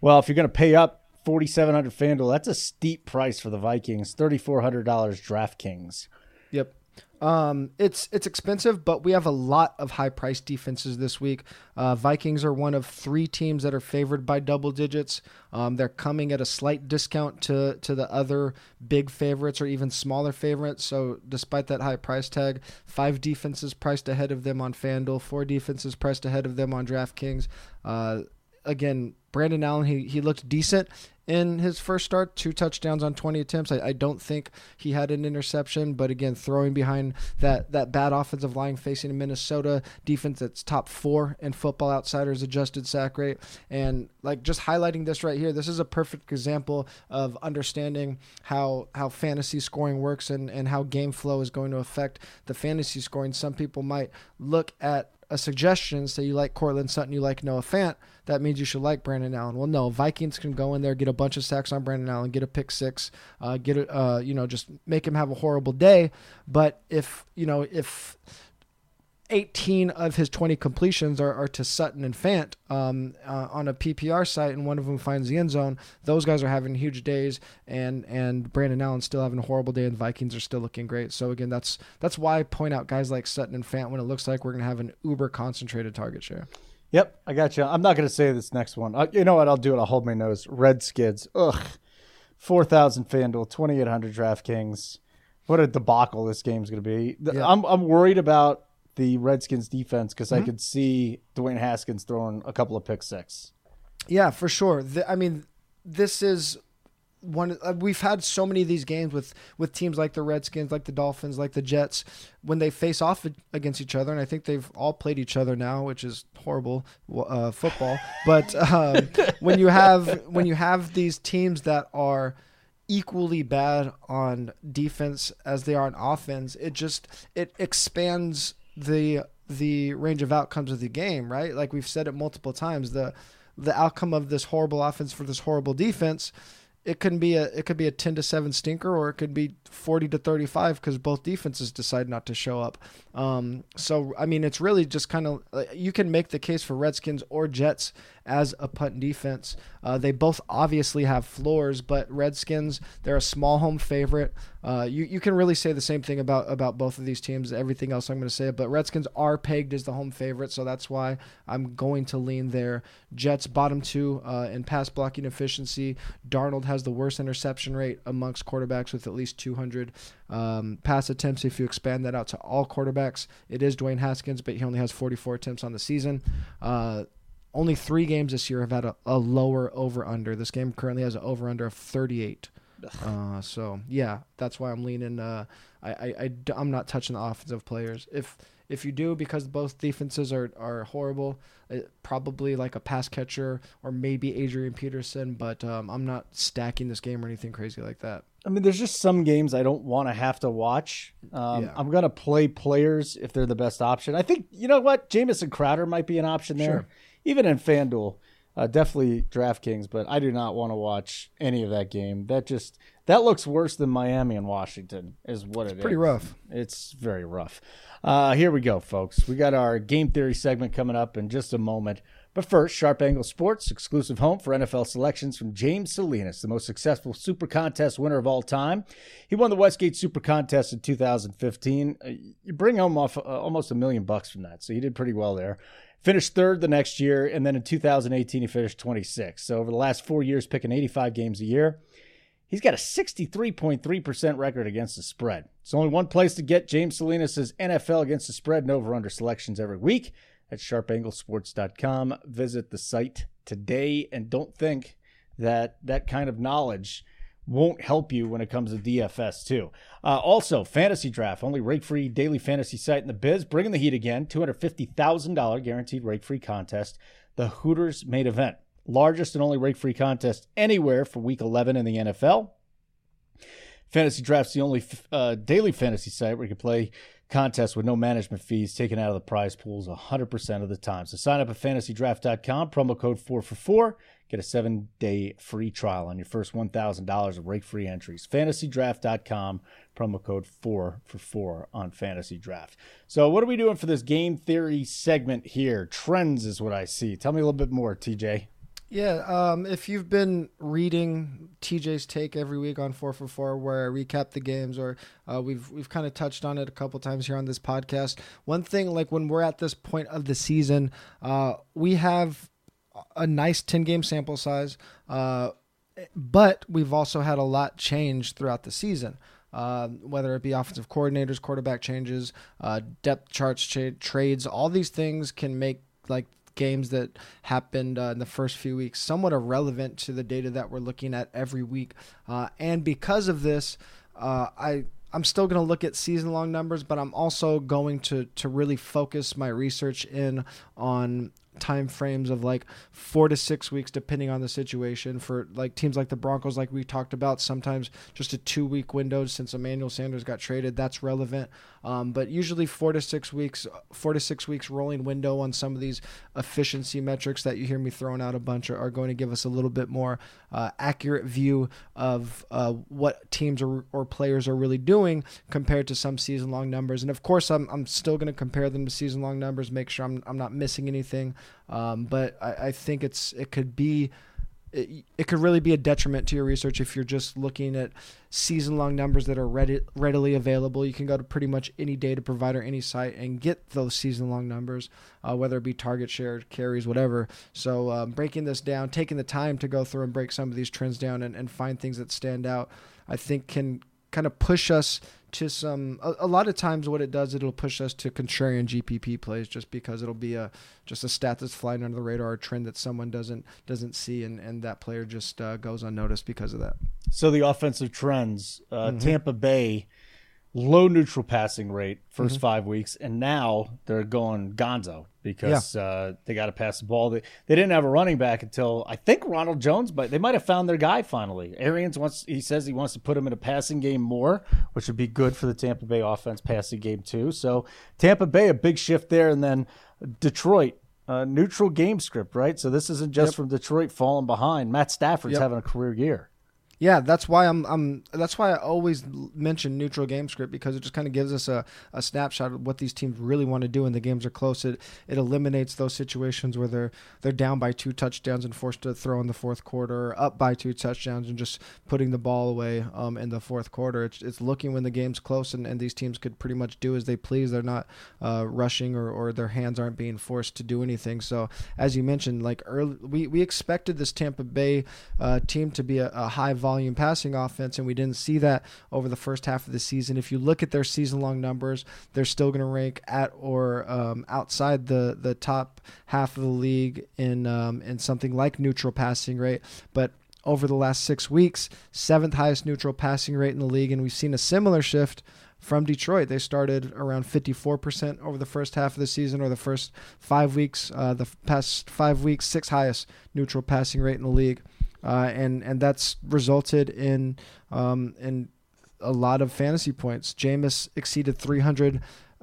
Speaker 2: Well, if you're going to pay up 4,700 FanDuel, that's a steep price for the Vikings. $3,400 DraftKings.
Speaker 3: Yep. Um, it's it's expensive, but we have a lot of high price defenses this week. Uh, Vikings are one of three teams that are favored by double digits. Um, they're coming at a slight discount to to the other big favorites or even smaller favorites. So despite that high price tag, five defenses priced ahead of them on FanDuel, four defenses priced ahead of them on DraftKings. Uh, again, Brandon Allen, he, he looked decent in his first start, two touchdowns on 20 attempts. I, I don't think he had an interception, but again, throwing behind that, that bad offensive line facing a Minnesota defense that's top four in Football Outsiders adjusted sack rate. And like just highlighting this right here, this is a perfect example of understanding how how fantasy scoring works and, and how game flow is going to affect the fantasy scoring. Some people might look at a suggestion, say you like Courtland Sutton, you like Noah Fant, that means you should like Brandon Allen. Well, no, Vikings can go in there, get a bunch of sacks on Brandon Allen, get a pick six, uh, get a, uh, you know, just make him have a horrible day. But if you know, if 18 of his 20 completions are, are to Sutton and Fant um, uh, on a PPR site, and one of them finds the end zone. Those guys are having huge days, and and Brandon Allen's still having a horrible day, and Vikings are still looking great. So again, that's that's why I point out guys like Sutton and Fant when it looks like we're going to have an uber concentrated target share.
Speaker 2: Yep, I got you. I'm not going to say this next one. Uh, you know what? I'll do it. I'll hold my nose. Redskins. Ugh. 4,000 FanDuel, 2,800 DraftKings. What a debacle this game's going to be.
Speaker 3: Yeah.
Speaker 2: I'm, I'm worried about the Redskins defense because
Speaker 3: Mm-hmm.
Speaker 2: I could see Dwayne Haskins throwing a couple of pick six.
Speaker 3: Yeah, for sure. The, I mean, this is one. Uh, we've had so many of these games with with teams like the Redskins, like the Dolphins, like the Jets, when they face off against each other, and I think they've all played each other now, which is horrible uh, football. but *laughs* um, when you have when you have these teams that are equally bad on defense as they are on offense, it just it expands the the range of outcomes of the game, right? Like we've said it multiple times, the the outcome of this horrible offense for this horrible defense, it can be a it could be a 10 to 7 stinker or it could be 40 to 35 cuz both defenses decide not to show up. Um, so I mean it's really just kind of you can make the case for Redskins or Jets as a punt defense. Uh, they both obviously have floors, but Redskins they're a small home favorite. Uh, you you can really say the same thing about about both of these teams. Everything else I'm going to say, but Redskins are pegged as the home favorite, so that's why I'm going to lean there. Jets bottom two uh, in pass blocking efficiency. Darnold has the worst interception rate amongst quarterbacks with at least 200 um, pass attempts. If you expand that out to all quarterbacks, it is Dwayne Haskins, but he only has 44 attempts on the season. Uh, only three games this year have had a, a lower over under. This game currently has an over under of 38. Uh, so yeah, that's why I'm leaning. Uh, I'm not touching the offensive players. If if you do, because both defenses are are horrible, uh, probably like a pass catcher or maybe Adrian Peterson. But um, I'm not stacking this game or anything crazy like that.
Speaker 2: I mean, there's just some games I don't want to have to watch. Um,
Speaker 3: Yeah.
Speaker 2: I'm going to play players if they're the best option. I think, you know what? Jamison Crowder might be an option there.
Speaker 3: Sure.
Speaker 2: Even in FanDuel, Uh, definitely DraftKings, but I do not want to watch any of that game. That just that looks worse than Miami and Washington, is what it's
Speaker 3: pretty rough.
Speaker 2: It's very rough. Uh, here we go, folks. We got our game theory segment coming up in just a moment. But first, Sharp Angle Sports, exclusive home for NFL selections from James Salinas, the most successful Super Contest winner of all time. He won the Westgate Super Contest in 2015. Uh, you bring home off uh, almost a million bucks from that, so he did pretty well there. Finished third the next year, and then in 2018 he finished 26. So over the last four years, picking 85 games a year, he's got a 63.3% record against the spread. It's only one place to get James Salinas' NFL against the spread and over/under selections every week at sharpanglesports.com. Visit the site today, and don't think that that kind of knowledge won't help you when it comes to DFS too. Uh, also, fantasy draft, only rake free daily fantasy site in the biz, bringing the heat again. Two hundred fifty thousand dollar guaranteed rake free contest. The Hooters main event, largest and only rake free contest anywhere for Week eleven in the NFL. Fantasy Draft's the only uh, daily fantasy site where you can play contests with no management fees taken out of the prize pools 100% of the time. So sign up at fantasydraft.com, promo code 4 for 4 Get a seven day free trial on your first $1,000 of rake free entries. FantasyDraft.com, promo code 4 for 4 on Fantasy Draft. So, what are we doing for this game theory segment here? Trends is what I see. Tell me a little bit more, TJ.
Speaker 3: Yeah, um, if you've been reading TJ's take every week on four for four, where I recap the games, or uh, we've we've kind of touched on it a couple times here on this podcast. One thing, like when we're at this point of the season, uh, we have a nice 10 game sample size, uh, but we've also had a lot change throughout the season. Uh, whether it be offensive coordinators, quarterback changes, uh, depth charts, tra- trades, all these things can make like games that happened uh, in the first few weeks somewhat irrelevant to the data that we're looking at every week. Uh, and because of this, uh, I I'm still going to look at season long numbers, but I'm also going to to really focus my research in on time frames of like four to six weeks, depending on the situation. For like teams like the Broncos, like we talked about, sometimes just a two week window since Emmanuel Sanders got traded, that's relevant. Um, but usually four to six weeks, four to six weeks rolling window on some of these efficiency metrics that you hear me throwing out a bunch are, are going to give us a little bit more uh, accurate view of uh, what teams or, or players are really doing compared to some season long numbers. And of course, I'm, I'm still going to compare them to season long numbers, make sure I'm, I'm not missing anything. Um, but I, I think it's it could be it, it, could really be a detriment to your research if you're just looking at season long numbers that are ready, readily available. You can go to pretty much any data provider, any site, and get those season long numbers, uh, whether it be target share, carries, whatever. So, um, breaking this down, taking the time to go through and break some of these trends down and, and find things that stand out, I think can kind of push us to some a, a, lot of times what it does it'll push us to contrarian gpp plays just because it'll be a just a stat that's flying under the radar a trend that someone doesn't doesn't see and and that player just uh, goes unnoticed because of that
Speaker 2: so the offensive trends uh, mm-hmm. tampa bay low neutral passing rate 1st mm-hmm. five weeks, and now they're going Gonzo because yeah. uh, they got to pass the ball. They, they didn't have a running back until I think Ronald Jones, but they might have found their guy finally. Arians wants he says he wants to put him in a passing game more, which would be good for the Tampa Bay offense passing game too. So Tampa Bay a big shift there, and then Detroit. Uh, neutral game script, right? So this isn't just yep. from Detroit falling behind. Matt Stafford's yep. having a career year.
Speaker 3: Yeah, that's why I'm. I'm. That's why I always mention neutral game script because it just kind of gives us a, a snapshot of what these teams really want to do, and the games are close. It it eliminates those situations where they're they're down by two touchdowns and forced to throw in the fourth quarter, or up by two touchdowns and just putting the ball away um, in the fourth quarter. It's, it's looking when the game's close, and, and these teams could pretty much do as they please. They're not uh, rushing or, or their hands aren't being forced to do anything. So as you mentioned, like early, we we expected this Tampa Bay uh, team to be a, a high volume volume passing offense, and we didn't see that over the first half of the season. If you look at their season long numbers, they're still going to rank at or um, outside the, the top half of the league in um, in something like neutral passing rate, but over the last six weeks, seventh highest neutral passing rate in the league, and we've seen a similar shift from Detroit. They started around 54% over the first half of the season or the first five weeks. Uh, the past five weeks, sixth highest neutral passing rate in the league uh, and and that's resulted in um, in a lot of fantasy points. Jameis exceeded 300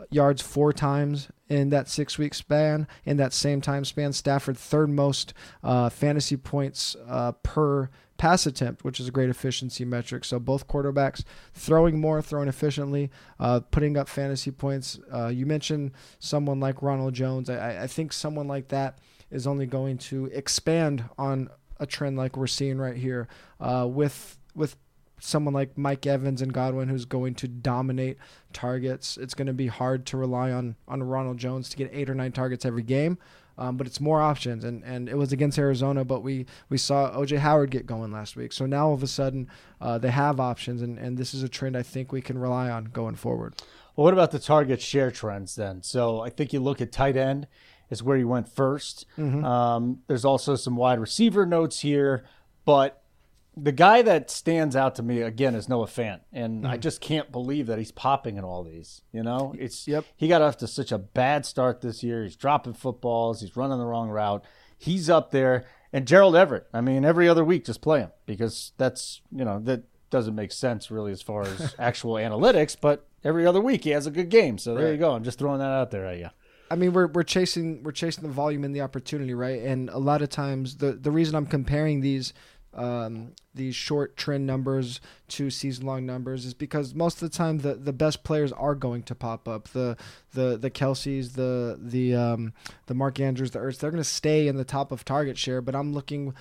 Speaker 3: yards four times in that six week span. In that same time span, Stafford third most uh, fantasy points uh, per pass attempt, which is a great efficiency metric. So both quarterbacks throwing more, throwing efficiently, uh, putting up fantasy points. Uh, you mentioned someone like Ronald Jones. I, I think someone like that is only going to expand on a trend like we're seeing right here uh, with with someone like Mike Evans and Godwin who's going to dominate targets. It's going to be hard to rely on on Ronald Jones to get eight or nine targets every game. Um, but it's more options, and, and it was against Arizona, but we, we saw OJ Howard get going last week. So now all of a sudden uh, they have options, and, and this is a trend I think we can rely on going forward.
Speaker 2: Well, what about the target share trends then? So I think you look at tight end is where you went 1st
Speaker 3: Mm-hmm.
Speaker 2: um, there's also some wide receiver notes here, but the guy that stands out to me again is Noah Fant, and
Speaker 3: Mm-hmm.
Speaker 2: I just can't believe that he's popping in all these. You know, it's
Speaker 3: Yep.
Speaker 2: he got off to such a bad start this year. He's dropping footballs. He's running the wrong route. He's up there, and Gerald Everett. I mean, every other week just play him because that's you know that doesn't make sense really as far as *laughs* actual analytics, but every other week he has a good game. So there you go. I'm just throwing that out there at you.
Speaker 3: I mean, we're we're chasing we're chasing the volume and the opportunity, right? And a lot of times, the the reason I'm comparing these um, these short trend numbers to season long numbers is because most of the time the, the best players are going to pop up. The the the Kelces, the the um, the Mark Andrews, the Ertz, they're going to stay in the top of target share. But I'm looking.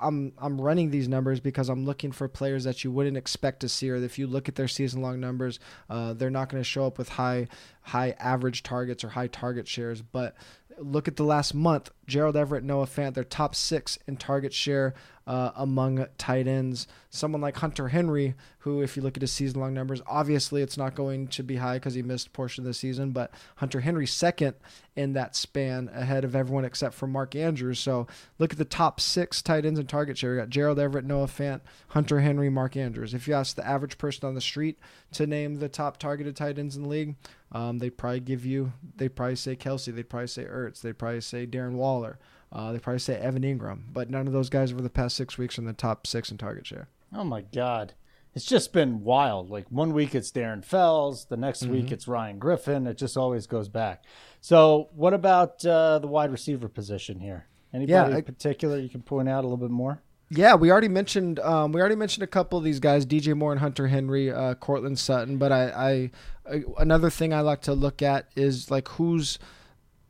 Speaker 3: I'm I'm running these numbers because I'm looking for players that you wouldn't expect to see, or if you look at their season long numbers, uh, they're not going to show up with high high average targets or high target shares. But look at the last month: Gerald Everett, Noah Fant, they're top six in target share uh, among tight ends. Someone like Hunter Henry, who, if you look at his season long numbers, obviously it's not going to be high because he missed portion of the season, but Hunter Henry second in that span ahead of everyone except for Mark Andrews. So look at the top six tight ends in target share. We got Gerald Everett, Noah Fant, Hunter Henry, Mark Andrews. If you ask the average person on the street to name the top targeted tight ends in the league, um, they'd probably give you, they'd probably say Kelce, they'd probably say Ertz, they'd probably say Darren Waller. Uh, they probably say Evan Engram, but none of those guys over the past six weeks are in the top six in target share.
Speaker 2: Oh my God. It's just been wild. Like one week it's Darren Fells, the next week
Speaker 3: Mm-hmm.
Speaker 2: it's Ryan Griffin. It just always goes back. So, what about uh, the wide receiver position here? Anybody
Speaker 3: Yeah,
Speaker 2: in particular you can point out a little bit more?
Speaker 3: Yeah, we already mentioned um, we already mentioned a couple of these guys, DJ Moore and Hunter Henry, uh, Courtland Sutton. But I, I, I another thing I like to look at is like who's.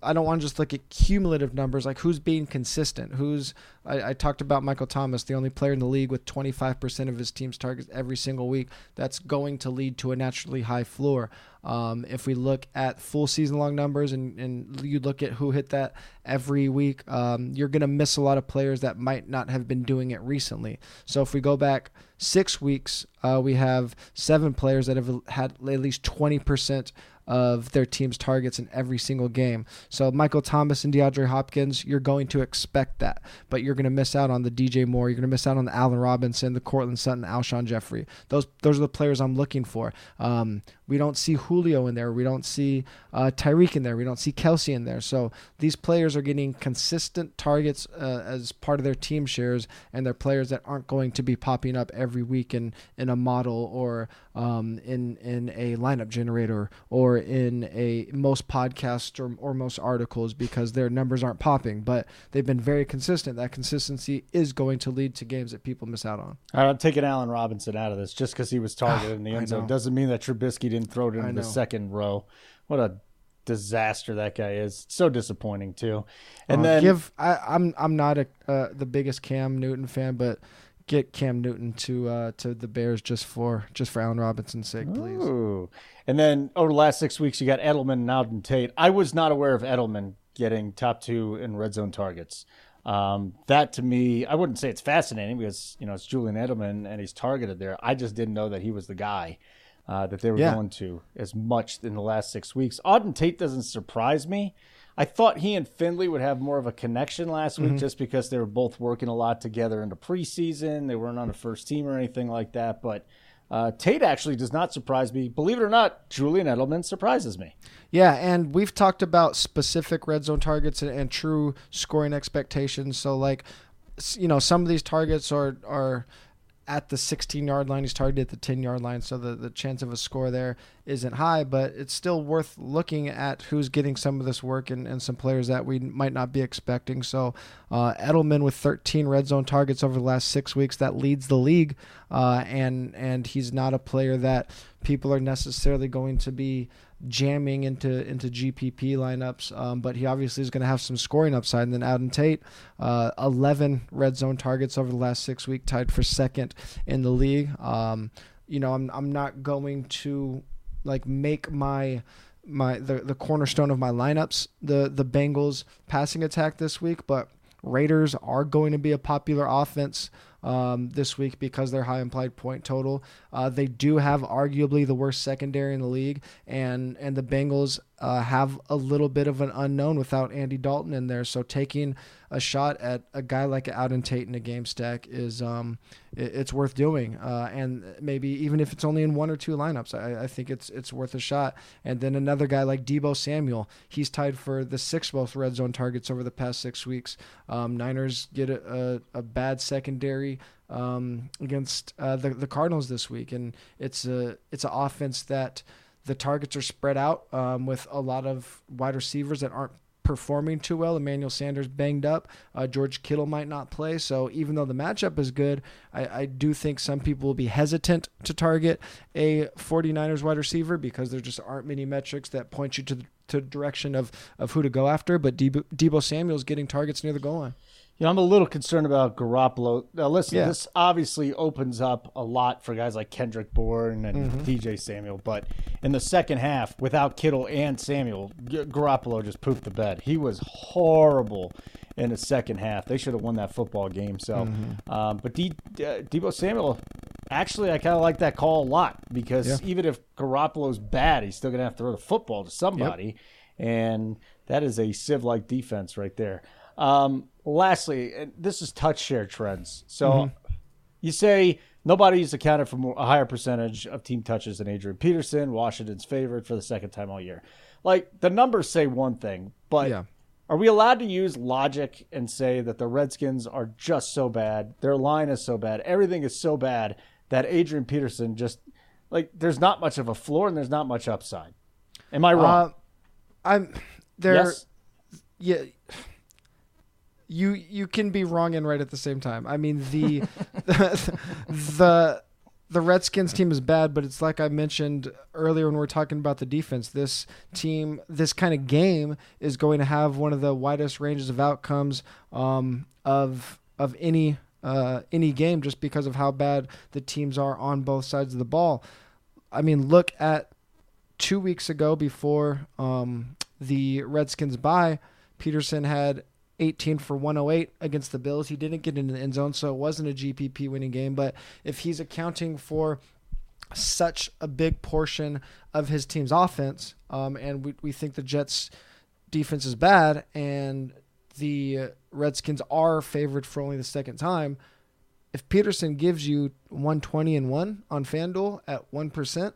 Speaker 3: I don't want to just look at cumulative numbers, like who's being consistent. Who's I, I talked about Michael Thomas, the only player in the league with 25% of his team's targets every single week. That's going to lead to a naturally high floor. Um, if we look at full season long numbers and, and you look at who hit that every week, um, you're going to miss a lot of players that might not have been doing it recently. So if we go back six weeks, uh, we have seven players that have had at least 20% of their team's targets in every single game. So Michael Thomas and DeAndre Hopkins, you're going to expect that, but you're going to miss out on the DJ Moore. You're going to miss out on the Allen Robinson, the Courtland Sutton, Alshon Jeffery. Those those are the players I'm looking for. Um, we don't see Julio in there. We don't see uh, Tyreek in there. We don't see Kelce in there. So these players are getting consistent targets uh, as part of their team shares, and they're players that aren't going to be popping up every week in, in a model or um, in in a lineup generator or in a most podcasts or, or most articles because their numbers aren't popping. But they've been very consistent. That consistency is going to lead to games that people miss out on.
Speaker 2: All right, I'm taking Allen Robinson out of this just because he was targeted in the end zone. Doesn't mean that Trubisky didn't throw it
Speaker 3: I
Speaker 2: into the second row. What a disaster that guy is. So disappointing too. And
Speaker 3: Uh,
Speaker 2: then
Speaker 3: give I, I'm I'm not a uh, the biggest Cam Newton fan, but get Cam Newton to uh, to the Bears just for just for Allen Robinson's sake, please.
Speaker 2: Ooh. And then over the last six weeks, you got Edelman and Auden Tate. I was not aware of Edelman getting top two in red zone targets. Um, that to me, I wouldn't say it's fascinating because you know it's Julian Edelman and he's targeted there. I just didn't know that he was the guy uh, that they were
Speaker 3: Yeah.
Speaker 2: going to as much in the last six weeks. Auden Tate doesn't surprise me. I thought he and Finley would have more of a connection last week just because they were both working a lot together in the preseason. They weren't on a first team or anything like that. But uh, Tate actually does not surprise me. Believe it or not, Julian Edelman surprises me.
Speaker 3: Yeah, and we've talked about specific red zone targets and, and true scoring expectations. So like, you know, some of these targets are are at the 16 yard line. He's targeted at the 10 yard line, so the, the chance of a score there isn't high, but it's still worth looking at who's getting some of this work and, and some players that we might not be expecting. So, uh, Edelman with 13 red zone targets over the last six weeks, that leads the league, uh, and and he's not a player that people are necessarily going to be jamming into into GPP lineups, um, but he obviously is going to have some scoring upside. And then Auden Tate, uh, 11 red zone targets over the last six weeks, tied for second in the league. Um, you know, I'm I'm not going to like make my my the, the cornerstone of my lineups the the Bengals passing attack this week, but Raiders are going to be a popular offense um, this week because their high implied point total. Uh, they do have arguably the worst secondary in the league, and and the Bengals uh, have a little bit of an unknown without Andy Dalton in there. So taking a shot at a guy like Auden Tate in a game stack is um, it, it's worth doing. Uh, and maybe even if it's only in one or two lineups, I, I, think it's it's worth a shot. And then another guy like Deebo Samuel, he's tied for the sixth most red zone targets over the past six weeks. Um, Niners get a, a, a bad secondary. Um, against uh, the the Cardinals this week, and it's a it's an offense that the targets are spread out um, with a lot of wide receivers that aren't performing too well. Emmanuel Sanders banged up. Uh, George Kittle might not play. So even though the matchup is good, I, I, do think some people will be hesitant to target a 49ers wide receiver because there just aren't many metrics that point you to the to direction of, of who to go after. But Debo, Deebo Samuel's getting targets near the goal line.
Speaker 2: You know, I'm a little concerned about Garoppolo. Now, listen, yeah. this obviously opens up a lot for guys like Kendrick Bourne and mm-hmm. DJ Samuel. But in the second half, without Kittle and Samuel, Garoppolo just pooped the bed. He was horrible in the second half. They should have won that football game. So, mm-hmm. um, but D, uh, Deebo Samuel, actually, I kind of like that call a lot because yeah. even if Garoppolo's bad, he's still going to have to throw the football to somebody. Yep. And that is a sieve-like defense right there. Um, lastly, this is touch share trends. So mm-hmm. you say nobody's accounted for more, a higher percentage of team touches than Adrian Peterson. Washington's favorite for the second time all year. Like the numbers say one thing, but yeah. are we allowed to use logic and say that the Redskins are just so bad, their line is so bad, everything is so bad that Adrian Peterson just like there's not much of a floor and there's not much upside. Am I wrong? Uh,
Speaker 3: I'm there. Yes? Yeah you you can be wrong and right at the same time. I mean the the, *laughs* the the Redskins team is bad, but it's like I mentioned earlier when we are talking about the defense. This team, this kind of game, is going to have one of the widest ranges of outcomes um, of of any uh, any game, just because of how bad the teams are on both sides of the ball. I mean, look at two weeks ago before um, the Redskins bye. Peterson had 18 for 108 against the Bills. He didn't get into the end zone, so it wasn't a GPP winning game. But if he's accounting for such a big portion of his team's offense, um, and we, we think the Jets' defense is bad, and the Redskins are favored for only the second time. If Peterson gives you 120 and 1 on FanDuel at 1%,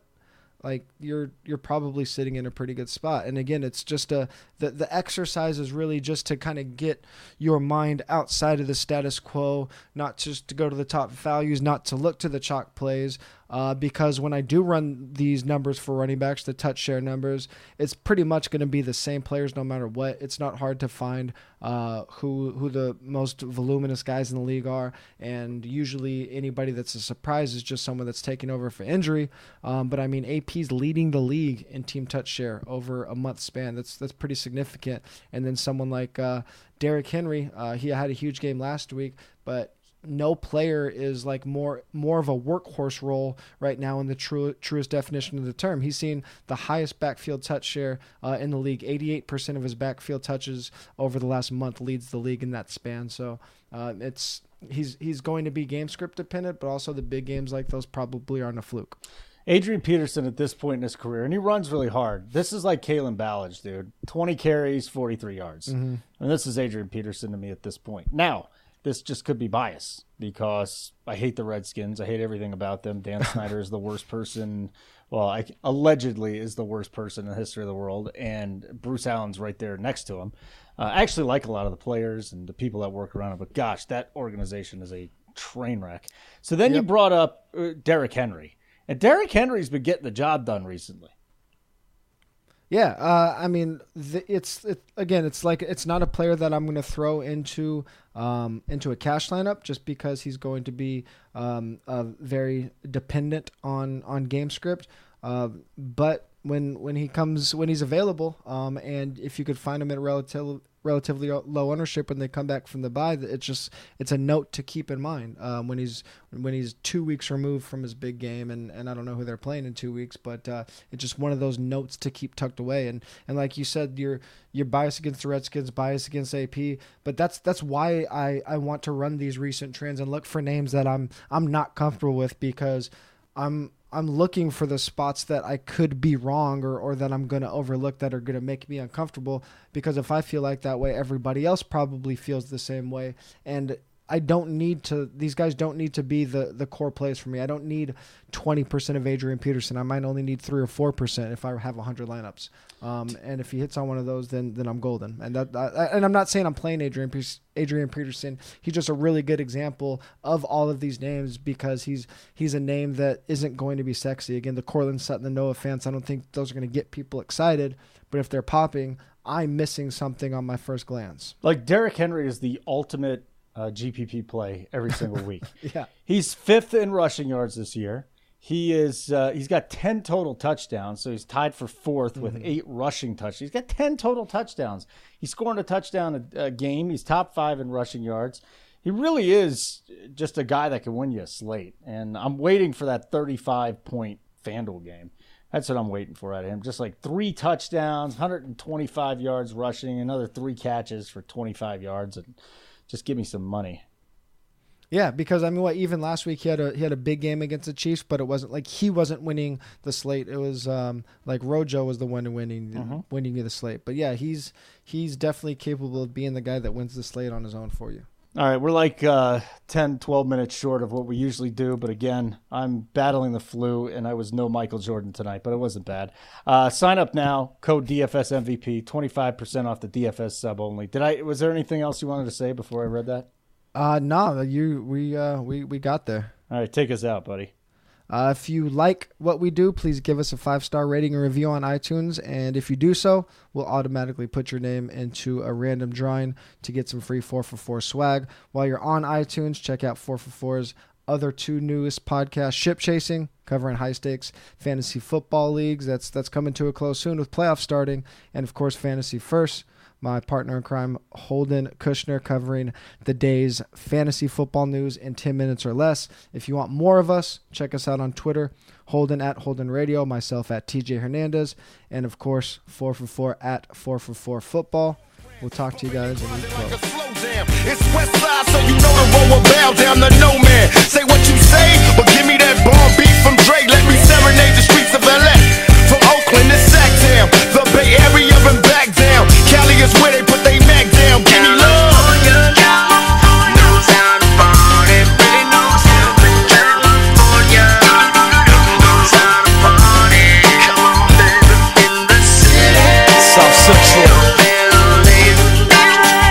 Speaker 3: like you're you're probably sitting in a pretty good spot. And again, it's just a the the exercise is really just to kind of get your mind outside of the status quo, not just to go to the top values, not to look to the chalk plays, uh, because when I do run these numbers for running backs, the touch share numbers, it's pretty much going to be the same players no matter what. It's not hard to find uh, who who the most voluminous guys in the league are, and usually anybody that's a surprise is just someone that's taking over for injury. Um, but I mean, AP's leading the league in team touch share over a month span. That's that's pretty significant. And then someone like uh, Derrick Henry, uh, he had a huge game last week, but no player is like more more of a workhorse role right now in the true, truest definition of the term. He's seen the highest backfield touch share uh, in the league. 88% of his backfield touches over the last month leads the league in that span. So uh, it's he's he's going to be game script dependent, but also the big games like those probably aren't a fluke.
Speaker 2: Adrian Peterson at this point in his career, and he runs really hard. This is like Kalen Ballage, dude. 20 carries, 43 yards. Mm-hmm. And this is Adrian Peterson to me at this point. Now, this just could be bias because I hate the Redskins. I hate everything about them. Dan *laughs* Snyder is the worst person. Well, I, allegedly is the worst person in the history of the world, and Bruce Allen's right there next to him. Uh, I actually like a lot of the players and the people that work around it, but gosh, that organization is a train wreck. So then you brought up uh, Derrick Henry, and Derrick Henry's been getting the job done recently.
Speaker 3: Yeah, uh, I mean, the, it's it, again, it's like it's not a player that I'm going to throw into um, into a cash lineup just because he's going to be um, uh, very dependent on on game script. Uh, but when when he comes when he's available, um, and if you could find him at relative relatively low ownership when they come back from the bye, it's just it's a note to keep in mind um, when he's when he's two weeks removed from his big game, and, and I don't know who they're playing in two weeks, but uh, it's just one of those notes to keep tucked away. And and like you said, you're you're biased against the Redskins, biased against AP, but that's that's why I, I want to run these recent trends and look for names that I'm I'm not comfortable with because I'm I'm looking for the spots that I could be wrong or, or that I'm going to overlook that are going to make me uncomfortable because if I feel like that way, everybody else probably feels the same way. And I don't need to, these guys don't need to be the, the core plays for me. I don't need 20% of Adrian Peterson. I might only need three or 4% if I have 100 lineups. Um, and if he hits on one of those, then then I'm golden. And that, I, and I'm not saying I'm playing Adrian Adrian Peterson. He's just a really good example of all of these names because he's he's a name that isn't going to be sexy. Again, the Courtland Sutton, the Noah Fants. I don't think those are going to get people excited. But if they're popping, I'm missing something on my first glance.
Speaker 2: Like Derrick Henry is the ultimate uh, GPP play every single week. *laughs*
Speaker 3: Yeah.
Speaker 2: He's fifth in rushing yards this year. He is uh, he's got ten total touchdowns, so he's tied for 4th with eight rushing touchdowns. He's got ten total touchdowns. He's scoring a touchdown a, a game. He's top five in rushing yards. He really is just a guy that can win you a slate. And I'm waiting for that 35 point FanDuel game. That's what I'm waiting for out of him. Just like three touchdowns, 125 yards rushing, another three catches for 25 yards, and just give me some money.
Speaker 3: Yeah, because I mean, what even last week he had a he had a big game against the Chiefs, but it wasn't like he wasn't winning the slate. It was um, like Rojo was the one winning winning the slate. But yeah, he's he's definitely capable of being the guy that wins the slate on his own for you.
Speaker 2: All right, we're like uh, 10, 12 minutes short of what we usually do. But again, I'm battling the flu, and I was no Michael Jordan tonight, but it wasn't bad. Uh, sign up now, code DFS MVP, 25% off the DFS sub only. Did I? Was there anything else you wanted to say before I read that?
Speaker 3: Uh no, you we uh we we got there.
Speaker 2: All right, take us out, buddy.
Speaker 3: Uh, if you like what we do, please give us a five star rating and review on iTunes. And if you do so, we'll automatically put your name into a random drawing to get some free 4 for 4 swag. While you're on iTunes, check out 4 for 4's other two newest podcasts Ship Chasing, covering high stakes fantasy football leagues. That's, that's coming to a close soon with playoffs starting. And of course, Fantasy First my partner in crime, Holden Kushner, covering the day's fantasy football news in 10 minutes or less. If you want more of us, check us out on Twitter, Holden at Holden Radio, myself at TJ Hernandez, and of course, 4 for 4 at 4 for 4 Football. We'll talk to you guys in week 12.
Speaker 1: It's west side, so you know the roll will down no man. Say what you say, but give me that bomb beat from Drake. Let me serenade the streets of LA. From Oakland to the Bay Area and down. Cali is where they put they Mac